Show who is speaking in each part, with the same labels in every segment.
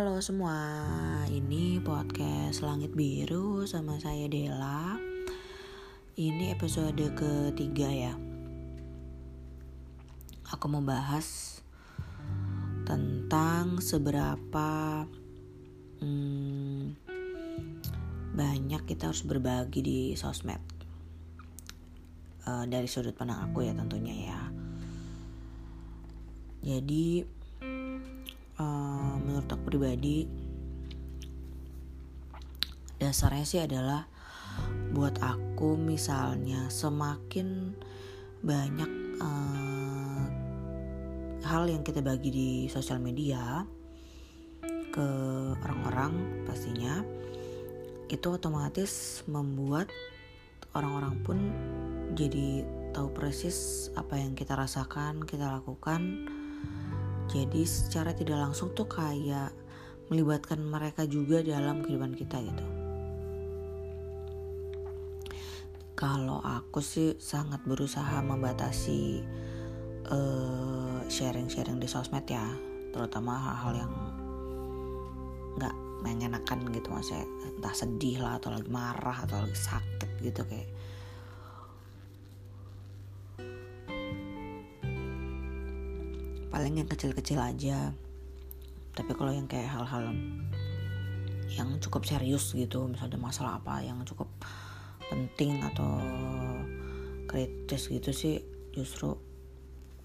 Speaker 1: Halo semua, ini podcast Langit Biru sama saya Dela. Ini episode ketiga ya. Aku mau bahas tentang seberapa hmm, banyak kita harus berbagi di sosmed. Uh, dari sudut pandang aku ya tentunya ya. Jadi pribadi dasarnya sih adalah buat aku misalnya semakin banyak uh, hal yang kita bagi di sosial media ke orang-orang pastinya itu otomatis membuat orang-orang pun jadi tahu persis apa yang kita rasakan, kita lakukan jadi secara tidak langsung tuh kayak melibatkan mereka juga dalam kehidupan kita gitu. Kalau aku sih sangat berusaha membatasi sharing sharing-sharing di sosmed ya, terutama hal-hal yang nggak mengenakan gitu maksudnya entah sedih lah atau lagi marah atau lagi sakit gitu kayak paling yang kecil-kecil aja. Tapi kalau yang kayak hal-hal yang cukup serius gitu misalnya masalah apa yang cukup penting atau kritis gitu sih justru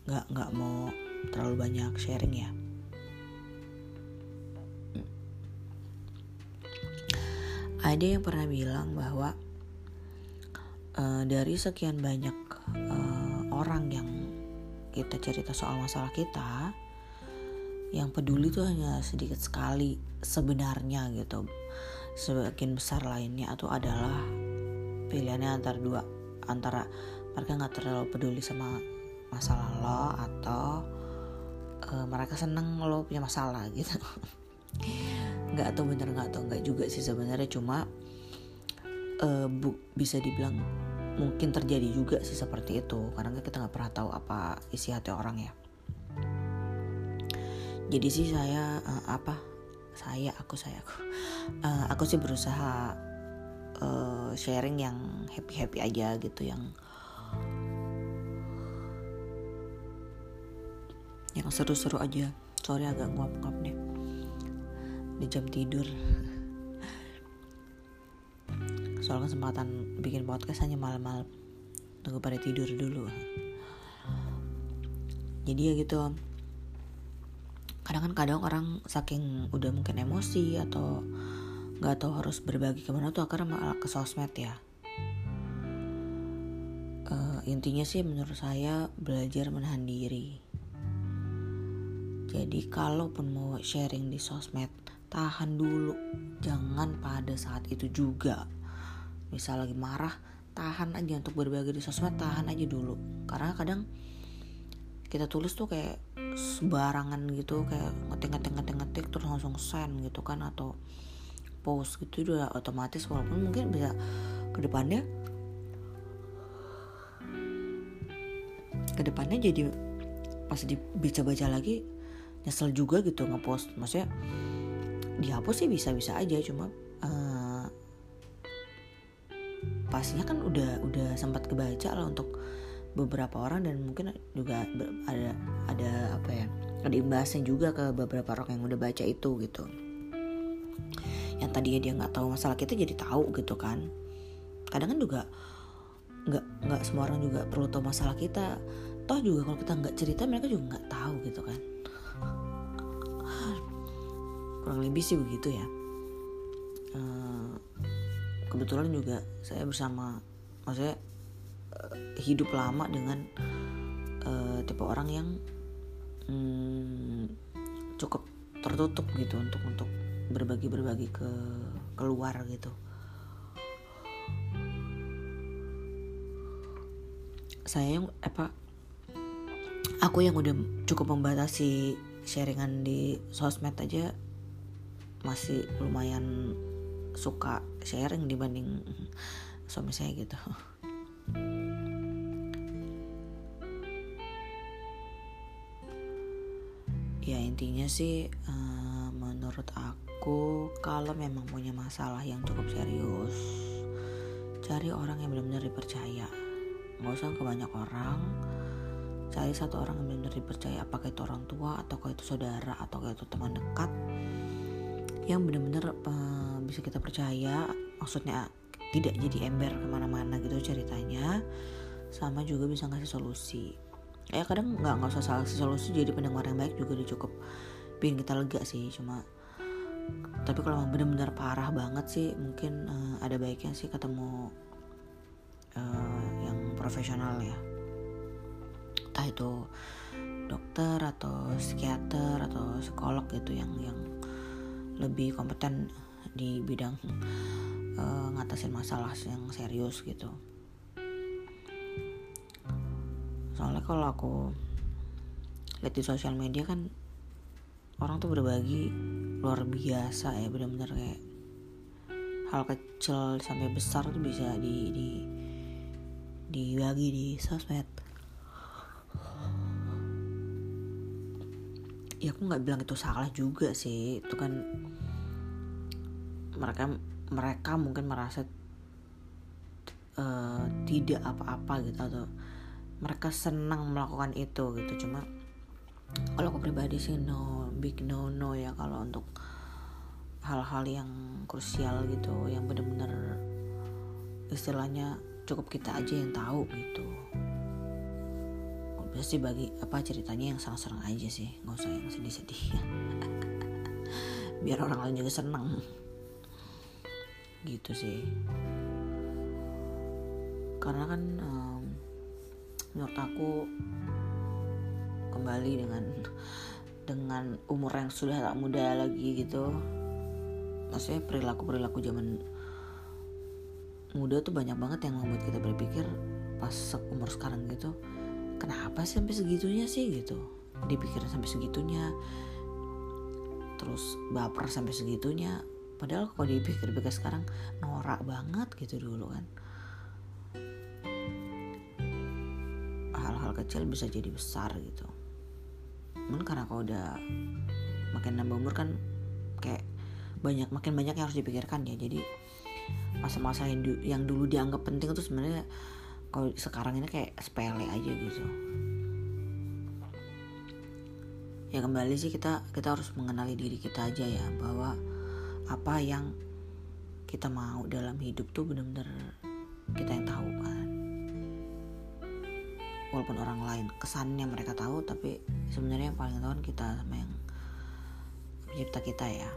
Speaker 1: nggak nggak mau terlalu banyak sharing ya. Ada yang pernah bilang bahwa uh, dari sekian banyak uh, orang yang kita cerita soal masalah kita yang peduli tuh hanya sedikit sekali sebenarnya gitu. Sebagian besar lainnya atau adalah pilihannya antara dua antara mereka nggak terlalu peduli sama masalah lo atau uh, mereka seneng lo punya masalah gitu. Nggak atau bener nggak atau nggak juga sih sebenarnya. Cuma uh, bu, bisa dibilang mungkin terjadi juga sih seperti itu karena kita nggak pernah tahu apa isi hati orang ya. Jadi sih saya uh, apa saya aku saya aku uh, aku sih berusaha uh, sharing yang happy happy aja gitu yang yang seru-seru aja. Sorry agak nguap-nguap nih di jam tidur soal kesempatan bikin podcast hanya malam-malam tunggu pada tidur dulu. Jadi ya gitu. Kadang kan kadang orang saking udah mungkin emosi atau nggak tahu harus berbagi ke mana tuh akhirnya malah ke sosmed ya. Uh, intinya sih menurut saya belajar menahan diri. Jadi kalaupun mau sharing di sosmed tahan dulu. Jangan pada saat itu juga misal lagi marah tahan aja untuk berbagi di sosmed tahan aja dulu. Karena kadang kita tulis tuh kayak sembarangan gitu kayak ngetik ngetik ngetik ngetik terus langsung send gitu kan atau post gitu udah otomatis walaupun mungkin bisa ke depannya ke depannya jadi pas dibaca baca lagi nyesel juga gitu ngepost. Maksudnya dihapus sih bisa bisa aja cuma uh, pastinya kan udah udah sempat kebaca lah untuk beberapa orang dan mungkin juga ada ada apa ya ada imbasnya juga ke beberapa orang yang udah baca itu gitu. Yang tadinya dia nggak tahu masalah kita jadi tahu gitu kan. Kadang kan juga nggak nggak semua orang juga perlu tahu masalah kita. Toh juga kalau kita nggak cerita mereka juga nggak tahu gitu kan. Kurang lebih sih begitu ya. Uh, kebetulan juga saya bersama maksudnya uh, hidup lama dengan uh, tipe orang yang um, cukup tertutup gitu untuk untuk berbagi berbagi ke keluar gitu. Saya yang apa aku yang udah cukup membatasi sharingan di sosmed aja masih lumayan suka sharing dibanding suami saya gitu. Ya intinya sih menurut menurut aku kalau memang punya masalah yang cukup serius cari orang yang benar-benar dipercaya. Nggak usah ke banyak orang. Cari satu orang yang benar-benar dipercaya apakah itu orang tua atau itu saudara atau itu teman dekat yang benar-benar uh, bisa kita percaya maksudnya tidak jadi ember ke mana-mana gitu ceritanya sama juga bisa ngasih solusi. Ya kadang nggak nggak usah salah solusi jadi pendengar yang baik juga udah cukup bikin kita lega sih cuma tapi kalau benar-benar parah banget sih mungkin uh, ada baiknya sih ketemu uh, yang profesional ya. Entah itu dokter atau psikiater atau psikolog gitu yang yang lebih kompeten di bidang uh, ngatasin masalah yang serius gitu. Soalnya kalau aku lihat di sosial media kan orang tuh berbagi luar biasa ya benar-benar kayak hal kecil sampai besar tuh bisa di, di dibagi di sosmed ya aku nggak bilang itu salah juga sih. Itu kan mereka mereka mungkin merasa uh, tidak apa-apa gitu atau mereka senang melakukan itu gitu. Cuma kalau aku pribadi sih no big no no ya kalau untuk hal-hal yang krusial gitu yang benar-benar istilahnya cukup kita aja yang tahu gitu pasti bagi apa ceritanya yang senang-senang aja sih. Nggak usah yang sedih-sedih. Biar orang lain juga senang. Gitu sih. Karena kan um, menurut aku kembali dengan dengan umur yang sudah tak muda lagi gitu. Maksudnya perilaku perilaku zaman muda tuh banyak banget yang membuat kita berpikir pas umur sekarang gitu kenapa sih sampai segitunya sih gitu. Dipikirin sampai segitunya. Terus baper sampai segitunya. Padahal kalau dipikir-pikir sekarang norak banget gitu dulu kan. Hal-hal kecil bisa jadi besar gitu. Cuman karena kalau udah makin nambah umur kan kayak banyak makin banyak yang harus dipikirkan ya. Jadi masa-masa yang dulu dianggap penting itu sebenarnya kalau sekarang ini kayak sepele aja gitu. Ya kembali sih kita kita harus mengenali diri kita aja ya bahwa apa yang kita mau dalam hidup tuh bener-bener kita yang tahu kan. Walaupun orang lain kesannya mereka tahu tapi sebenarnya yang paling tahu kan kita sama yang pencipta kita ya.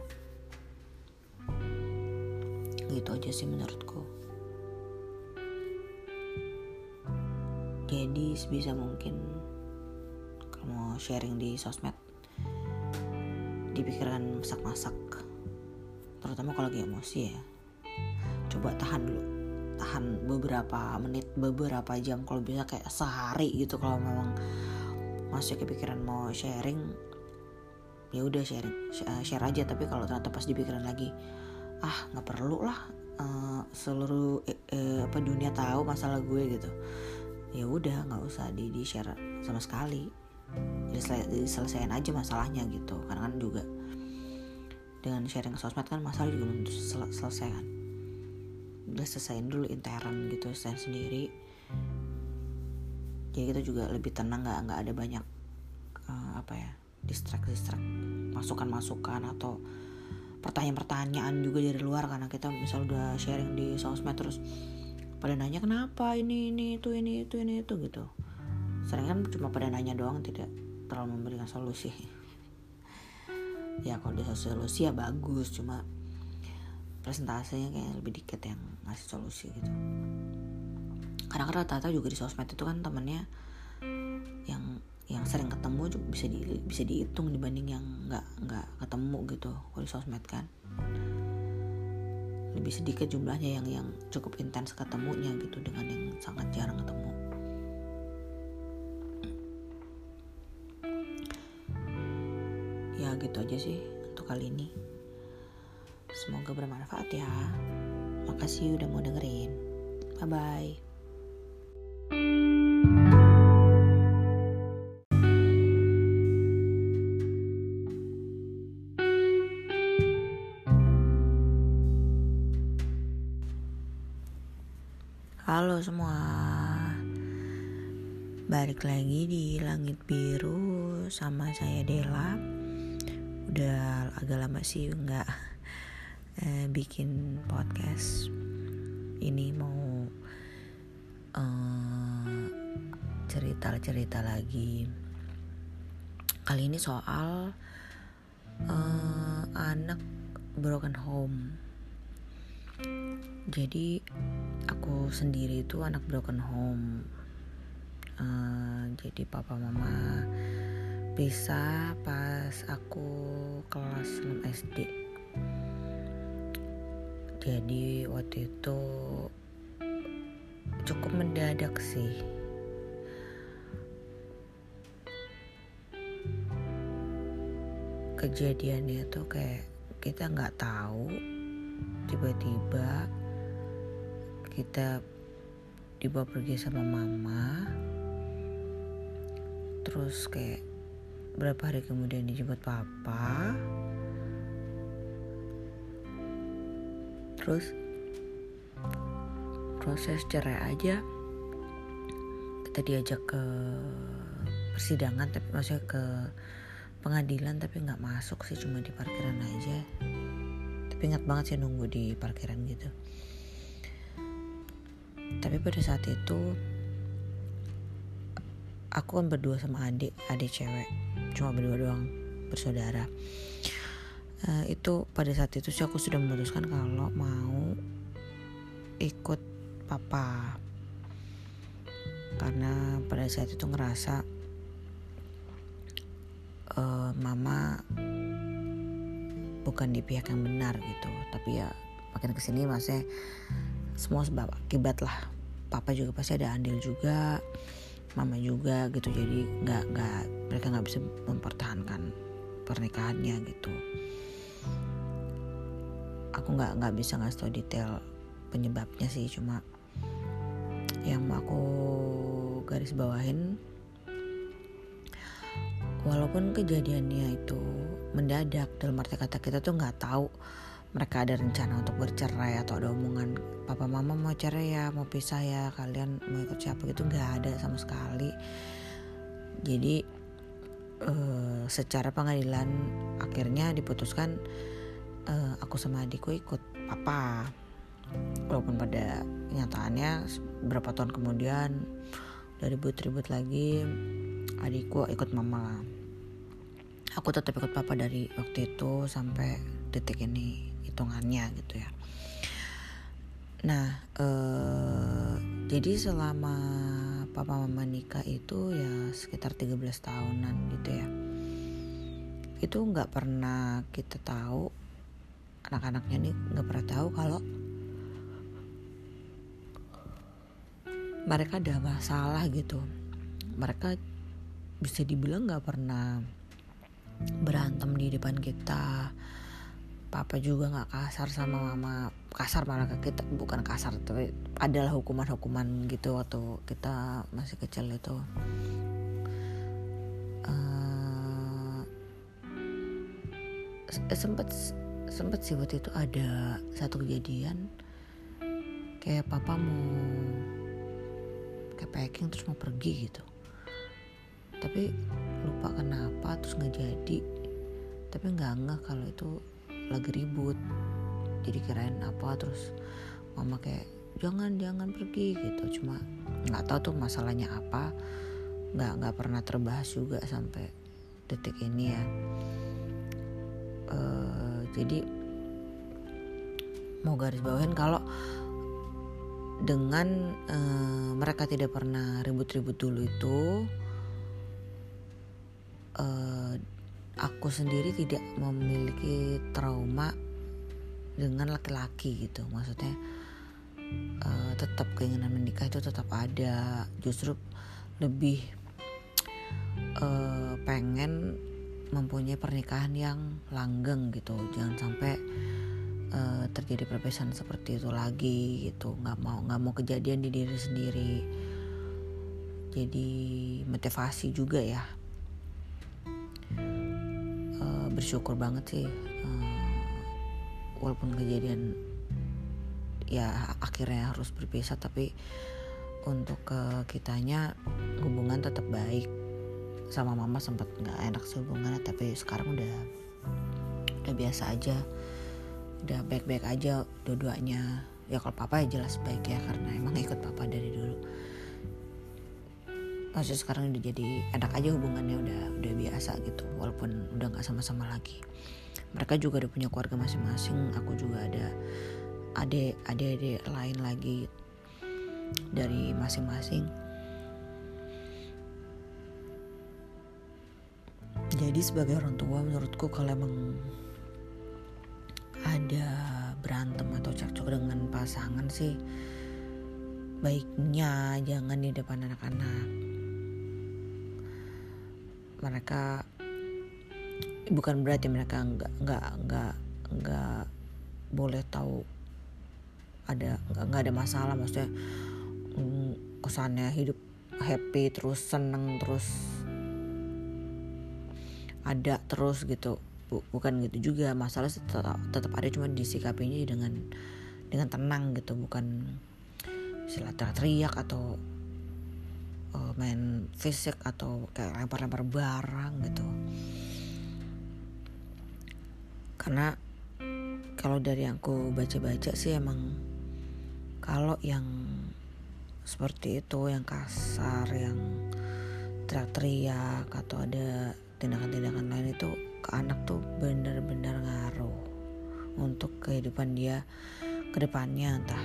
Speaker 1: Gitu aja sih menurutku jadi sebisa mungkin kalau mau sharing di sosmed. Dipikirkan masak-masak. Terutama kalau lagi emosi ya. Coba tahan dulu. Tahan beberapa menit beberapa jam. Kalau bisa kayak sehari gitu kalau memang masih kepikiran mau sharing ya udah sharing. Share aja. Tapi kalau ternyata pas dipikiran lagi ah nggak perlu lah uh, seluruh eh, apa dunia tahu masalah gue gitu ya udah nggak usah di di share sama sekali. Diselesaikan aja masalahnya gitu. Karena kan juga dengan sharing sosmed kan masalah juga belum sel selesai kan. Udah selesaiin dulu intern gitu saya sendiri. Jadi kita juga lebih tenang nggak nggak ada banyak uh, apa ya distract distract masukan masukan atau pertanyaan-pertanyaan juga dari luar. Karena kita misal udah sharing di sosmed terus pada nanya kenapa ini ini itu ini itu ini itu? gitu. Sering kan cuma pada nanya doang tidak terlalu memberikan solusi. Ya kalau dia solusi ya bagus cuma presentasinya kayak lebih dikit yang ngasih solusi gitu. Karena kan rata-rata juga di sosmed itu kan temennya yang yang sering ketemu juga bisa di bisa dihitung dibanding yang nggak nggak ketemu gitu kalau di sosmed kan lebih sedikit jumlahnya yang yang cukup intens ketemunya gitu dengan yang sangat jarang ketemu. Ya gitu aja sih untuk kali ini. Semoga bermanfaat ya. Makasih udah mau dengerin. Bye bye Semua Balik lagi di Langit Biru Sama saya Dela. Udah agak lama sih nggak eh, Bikin podcast Ini. Mau eh, Cerita-cerita lagi. Kali ini soal eh, Anak broken home. Jadi aku sendiri itu anak broken home. Uh, jadi papa mama bisa pas aku kelas 6 SD jadi waktu itu cukup mendadak sih. Kejadiannya tuh kayak kita nggak tahu tiba-tiba kita dibawa pergi sama mama. Terus kayak berapa hari kemudian dijemput papa. Terus proses cerai aja kita diajak ke persidangan tapi maksudnya ke pengadilan tapi nggak masuk sih cuma di parkiran aja. Tapi ingat banget sih nunggu di parkiran gitu tapi pada saat itu aku kan berdua sama adik adik cewek. Cuma berdua doang bersaudara. Uh, itu pada saat itu sih aku sudah memutuskan kalau mau ikut papa. Karena pada saat itu ngerasa uh, mama bukan di pihak yang benar gitu. Tapi ya makin ke sini masih semua sebab akibat lah. Papa juga pasti ada andil juga mama juga gitu. Jadi nggak nggak mereka nggak bisa mempertahankan pernikahannya gitu. Aku nggak nggak bisa ngasih tau detail penyebabnya sih. Cuma yang mau aku garis bawahin walaupun kejadiannya itu mendadak dalam arti kata kita tuh nggak tahu mereka ada rencana untuk bercerai atau ada omongan papa mama mau cerai ya mau pisah ya kalian mau ikut siapa? Gitu nggak ada sama sekali. Jadi uh, secara pengadilan akhirnya diputuskan uh, aku sama adikku ikut papa. Walaupun pada kenyataannya berapa tahun kemudian dari ribut-ribut lagi adikku ikut mama aku tetap ikut papa dari waktu itu sampai detik ini hitungannya gitu ya. Nah eh, jadi selama papa mama nikah itu ya sekitar 13 tahunan gitu ya. Itu nggak pernah kita tahu anak-anaknya nih nggak pernah tahu kalau mereka ada masalah gitu. Mereka bisa dibilang nggak pernah berantem di depan kita papa juga nggak kasar sama mama. Kasar malah ke kita bukan kasar tapi adalah hukuman-hukuman gitu waktu kita masih kecil itu. Uh, sempet sempet sih waktu itu ada satu kejadian. Kayak papa mau kayak packing terus mau pergi gitu. Tapi lupa kenapa terus nggak jadi. Tapi nggak nggak kalau itu lagi ribut. Jadi kirain apa terus mama kayak jangan jangan pergi gitu. Cuma nggak tahu tuh masalahnya apa. Nggak nggak pernah terbahas juga sampai detik ini ya. Uh, jadi mau garis bawahin kalau dengan uh, mereka tidak pernah ribut-ribut dulu itu uh, aku sendiri tidak memiliki trauma dengan laki-laki gitu. Maksudnya uh, tetap keinginan menikah itu tetap ada. Justru lebih uh, pengen mempunyai pernikahan yang langgeng gitu. Jangan sampai uh, terjadi perpisahan seperti itu lagi gitu. Nggak mau nggak mau kejadian di diri sendiri. Jadi motivasi juga ya bersyukur banget sih uh, walaupun kejadian ya akhirnya harus berpisah tapi untuk ke kitanya hubungan tetap baik. Sama mama sempat nggak enak sih hubungannya tapi sekarang udah udah biasa aja. Udah baik-baik aja dua-duanya. Ya kalau papa ya jelas baik ya karena emang ikut papa dari dulu maksudnya sekarang udah jadi enak aja hubungannya udah udah biasa gitu walaupun udah nggak sama-sama lagi. Mereka juga udah punya keluarga masing-masing aku juga ada adik adik lain lagi dari masing-masing. Jadi sebagai orang tua menurutku kalau emang ada berantem atau cekcok dengan pasangan sih baiknya jangan di depan anak-anak mereka bukan berarti mereka nggak nggak nggak nggak boleh tahu ada nggak ada masalah. Maksudnya mm, kesannya hidup happy terus seneng terus ada terus gitu. Bukan gitu juga. Masalah tetap tetap ada cuma disikapinya dengan dengan tenang gitu. Bukan istilah teriak atau uh, main fisik atau kayak lempar-lempar barang gitu. Karena kalau dari yang aku baca-baca sih emang kalau yang seperti itu yang kasar yang teriak-teriak atau ada tindakan-tindakan lain itu ke anak tuh bener-bener ngaruh untuk kehidupan dia ke depannya entah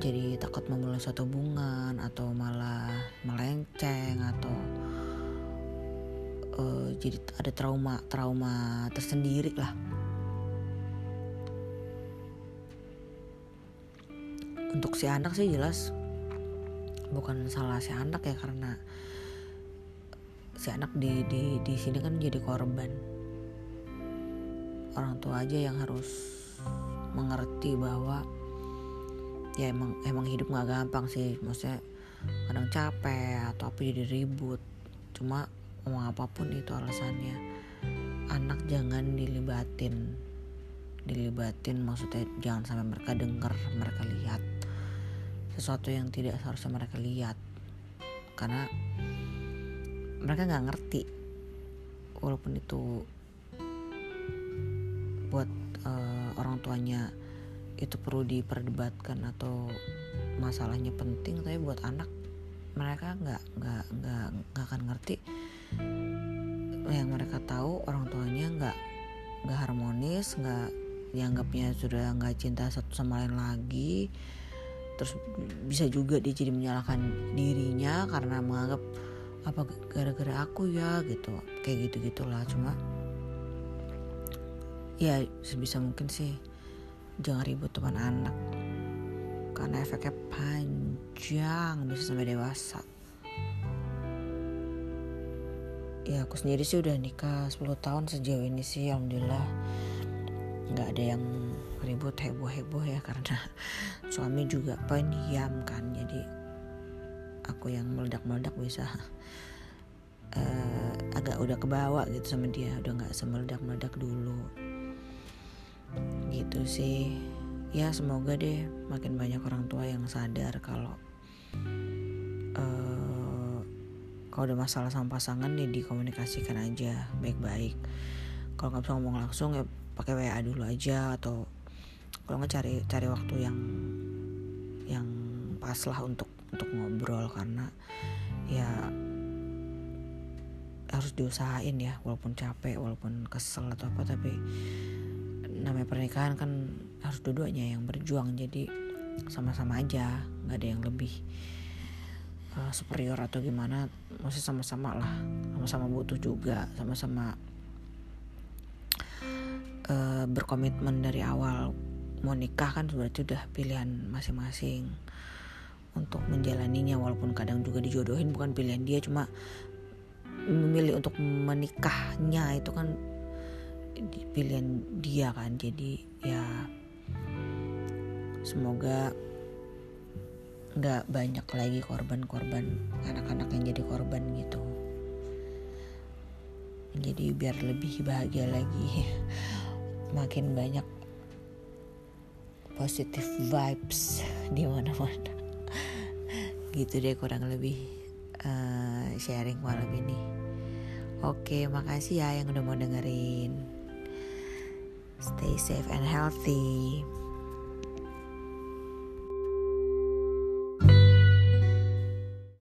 Speaker 1: jadi takut memulai suatu hubungan atau malah melenceng atau uh, jadi ada trauma trauma tersendiri lah. Untuk si anak sih jelas bukan salah si anak ya karena si anak di di di sini kan jadi korban. Orang tua aja yang harus mengerti bahwa ya emang emang hidup nggak gampang sih. Maksudnya kadang capek atau apa jadi ribut. Cuma mau apa pun itu alasannya. Anak jangan dilibatin. Dilibatin maksudnya jangan sampai mereka dengar mereka lihat. Sesuatu yang tidak seharusnya mereka lihat. Karena mereka nggak ngerti. Walaupun itu buat uh, orang tuanya itu perlu diperdebatkan atau masalahnya penting tapi buat anak mereka nggak nggak nggak nggak akan ngerti. Yang mereka tahu orang tuanya nggak nggak harmonis nggak dianggapnya sudah nggak cinta satu sama lain lagi. Terus bisa juga dia jadi menyalahkan dirinya karena menganggap apa gara-gara aku ya? gitu. Kayak gitu gitulah cuma ya sebisa mungkin sih jangan ribut teman anak. Karena efeknya panjang bisa sampai dewasa. Ya aku sendiri sih udah nikah 10 tahun sejauh ini sih alhamdulillah. Nggak ada yang ribut heboh heboh ya karena suami juga pendiam kan. Jadi aku yang meledak-meledak bisa uh, agak udah kebawa gitu sama dia. Udah nggak semeledak-meledak dulu gitu sih. Ya semoga deh makin banyak orang tua yang sadar kalau uh, kalau ada masalah sama pasangan ya dikomunikasikan aja baik-baik. Kalau nggak bisa ngomong langsung ya pakai WA dulu aja atau kalau nggak cari cari waktu yang yang pas lah untuk untuk ngobrol karena ya harus diusahain ya walaupun capek walaupun kesel atau apa tapi namanya pernikahan kan harus dua-duanya yang berjuang jadi sama-sama aja nggak ada yang lebih uh, superior atau gimana. Masih sama-sama lah sama-sama butuh juga sama-sama uh, berkomitmen dari awal. Mau nikah kan berarti udah pilihan masing-masing untuk menjalaninya walaupun kadang juga dijodohin bukan pilihan dia cuma memilih untuk menikahnya itu kan pilihan dia kan. Jadi ya semoga nggak banyak lagi korban-korban anak-anak yang jadi korban gitu. Jadi biar lebih bahagia lagi. Makin banyak positive vibes di mana-mana. Gitu deh kurang lebih uh, sharing malam ini. Oke makasih ya yang udah mau dengerin stay safe and healthy